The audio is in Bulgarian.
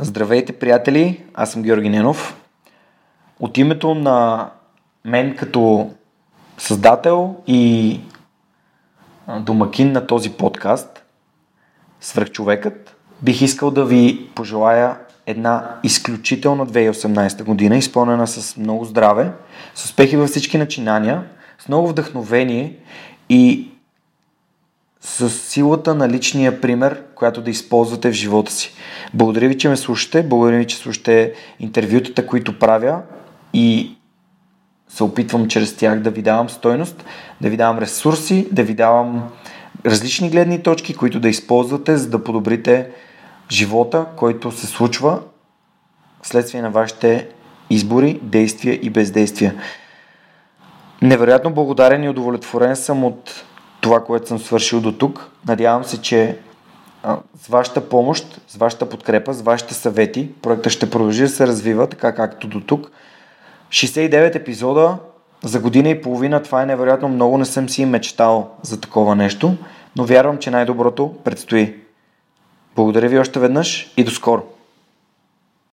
Здравейте, приятели! Аз съм Георги Ненов. От името на мен като създател и домакин на този подкаст, Свърхчовекът, бих искал да ви пожелая една изключителна 2018 година, изпълнена с много здраве, с успехи във всички начинания, с много вдъхновение и с силата на личния пример, която да използвате в живота си. Благодаря ви, че ме слушате, благодаря ви, че слушате интервютата, които правя и се опитвам чрез тях да ви давам стойност, да ви давам ресурси, да ви давам различни гледни точки, които да използвате, за да подобрите живота, който се случва вследствие на вашите избори, действия и бездействия. Невероятно благодарен и удовлетворен съм от това, което съм свършил до тук. Надявам се, че с вашата помощ, с вашата подкрепа, с вашите съвети, проектът ще продължи да се развива така както до тук. 69 епизода за година и половина, това е невероятно много, не съм си мечтал за такова нещо, но вярвам, че най-доброто предстои. Благодаря ви още веднъж и до скоро!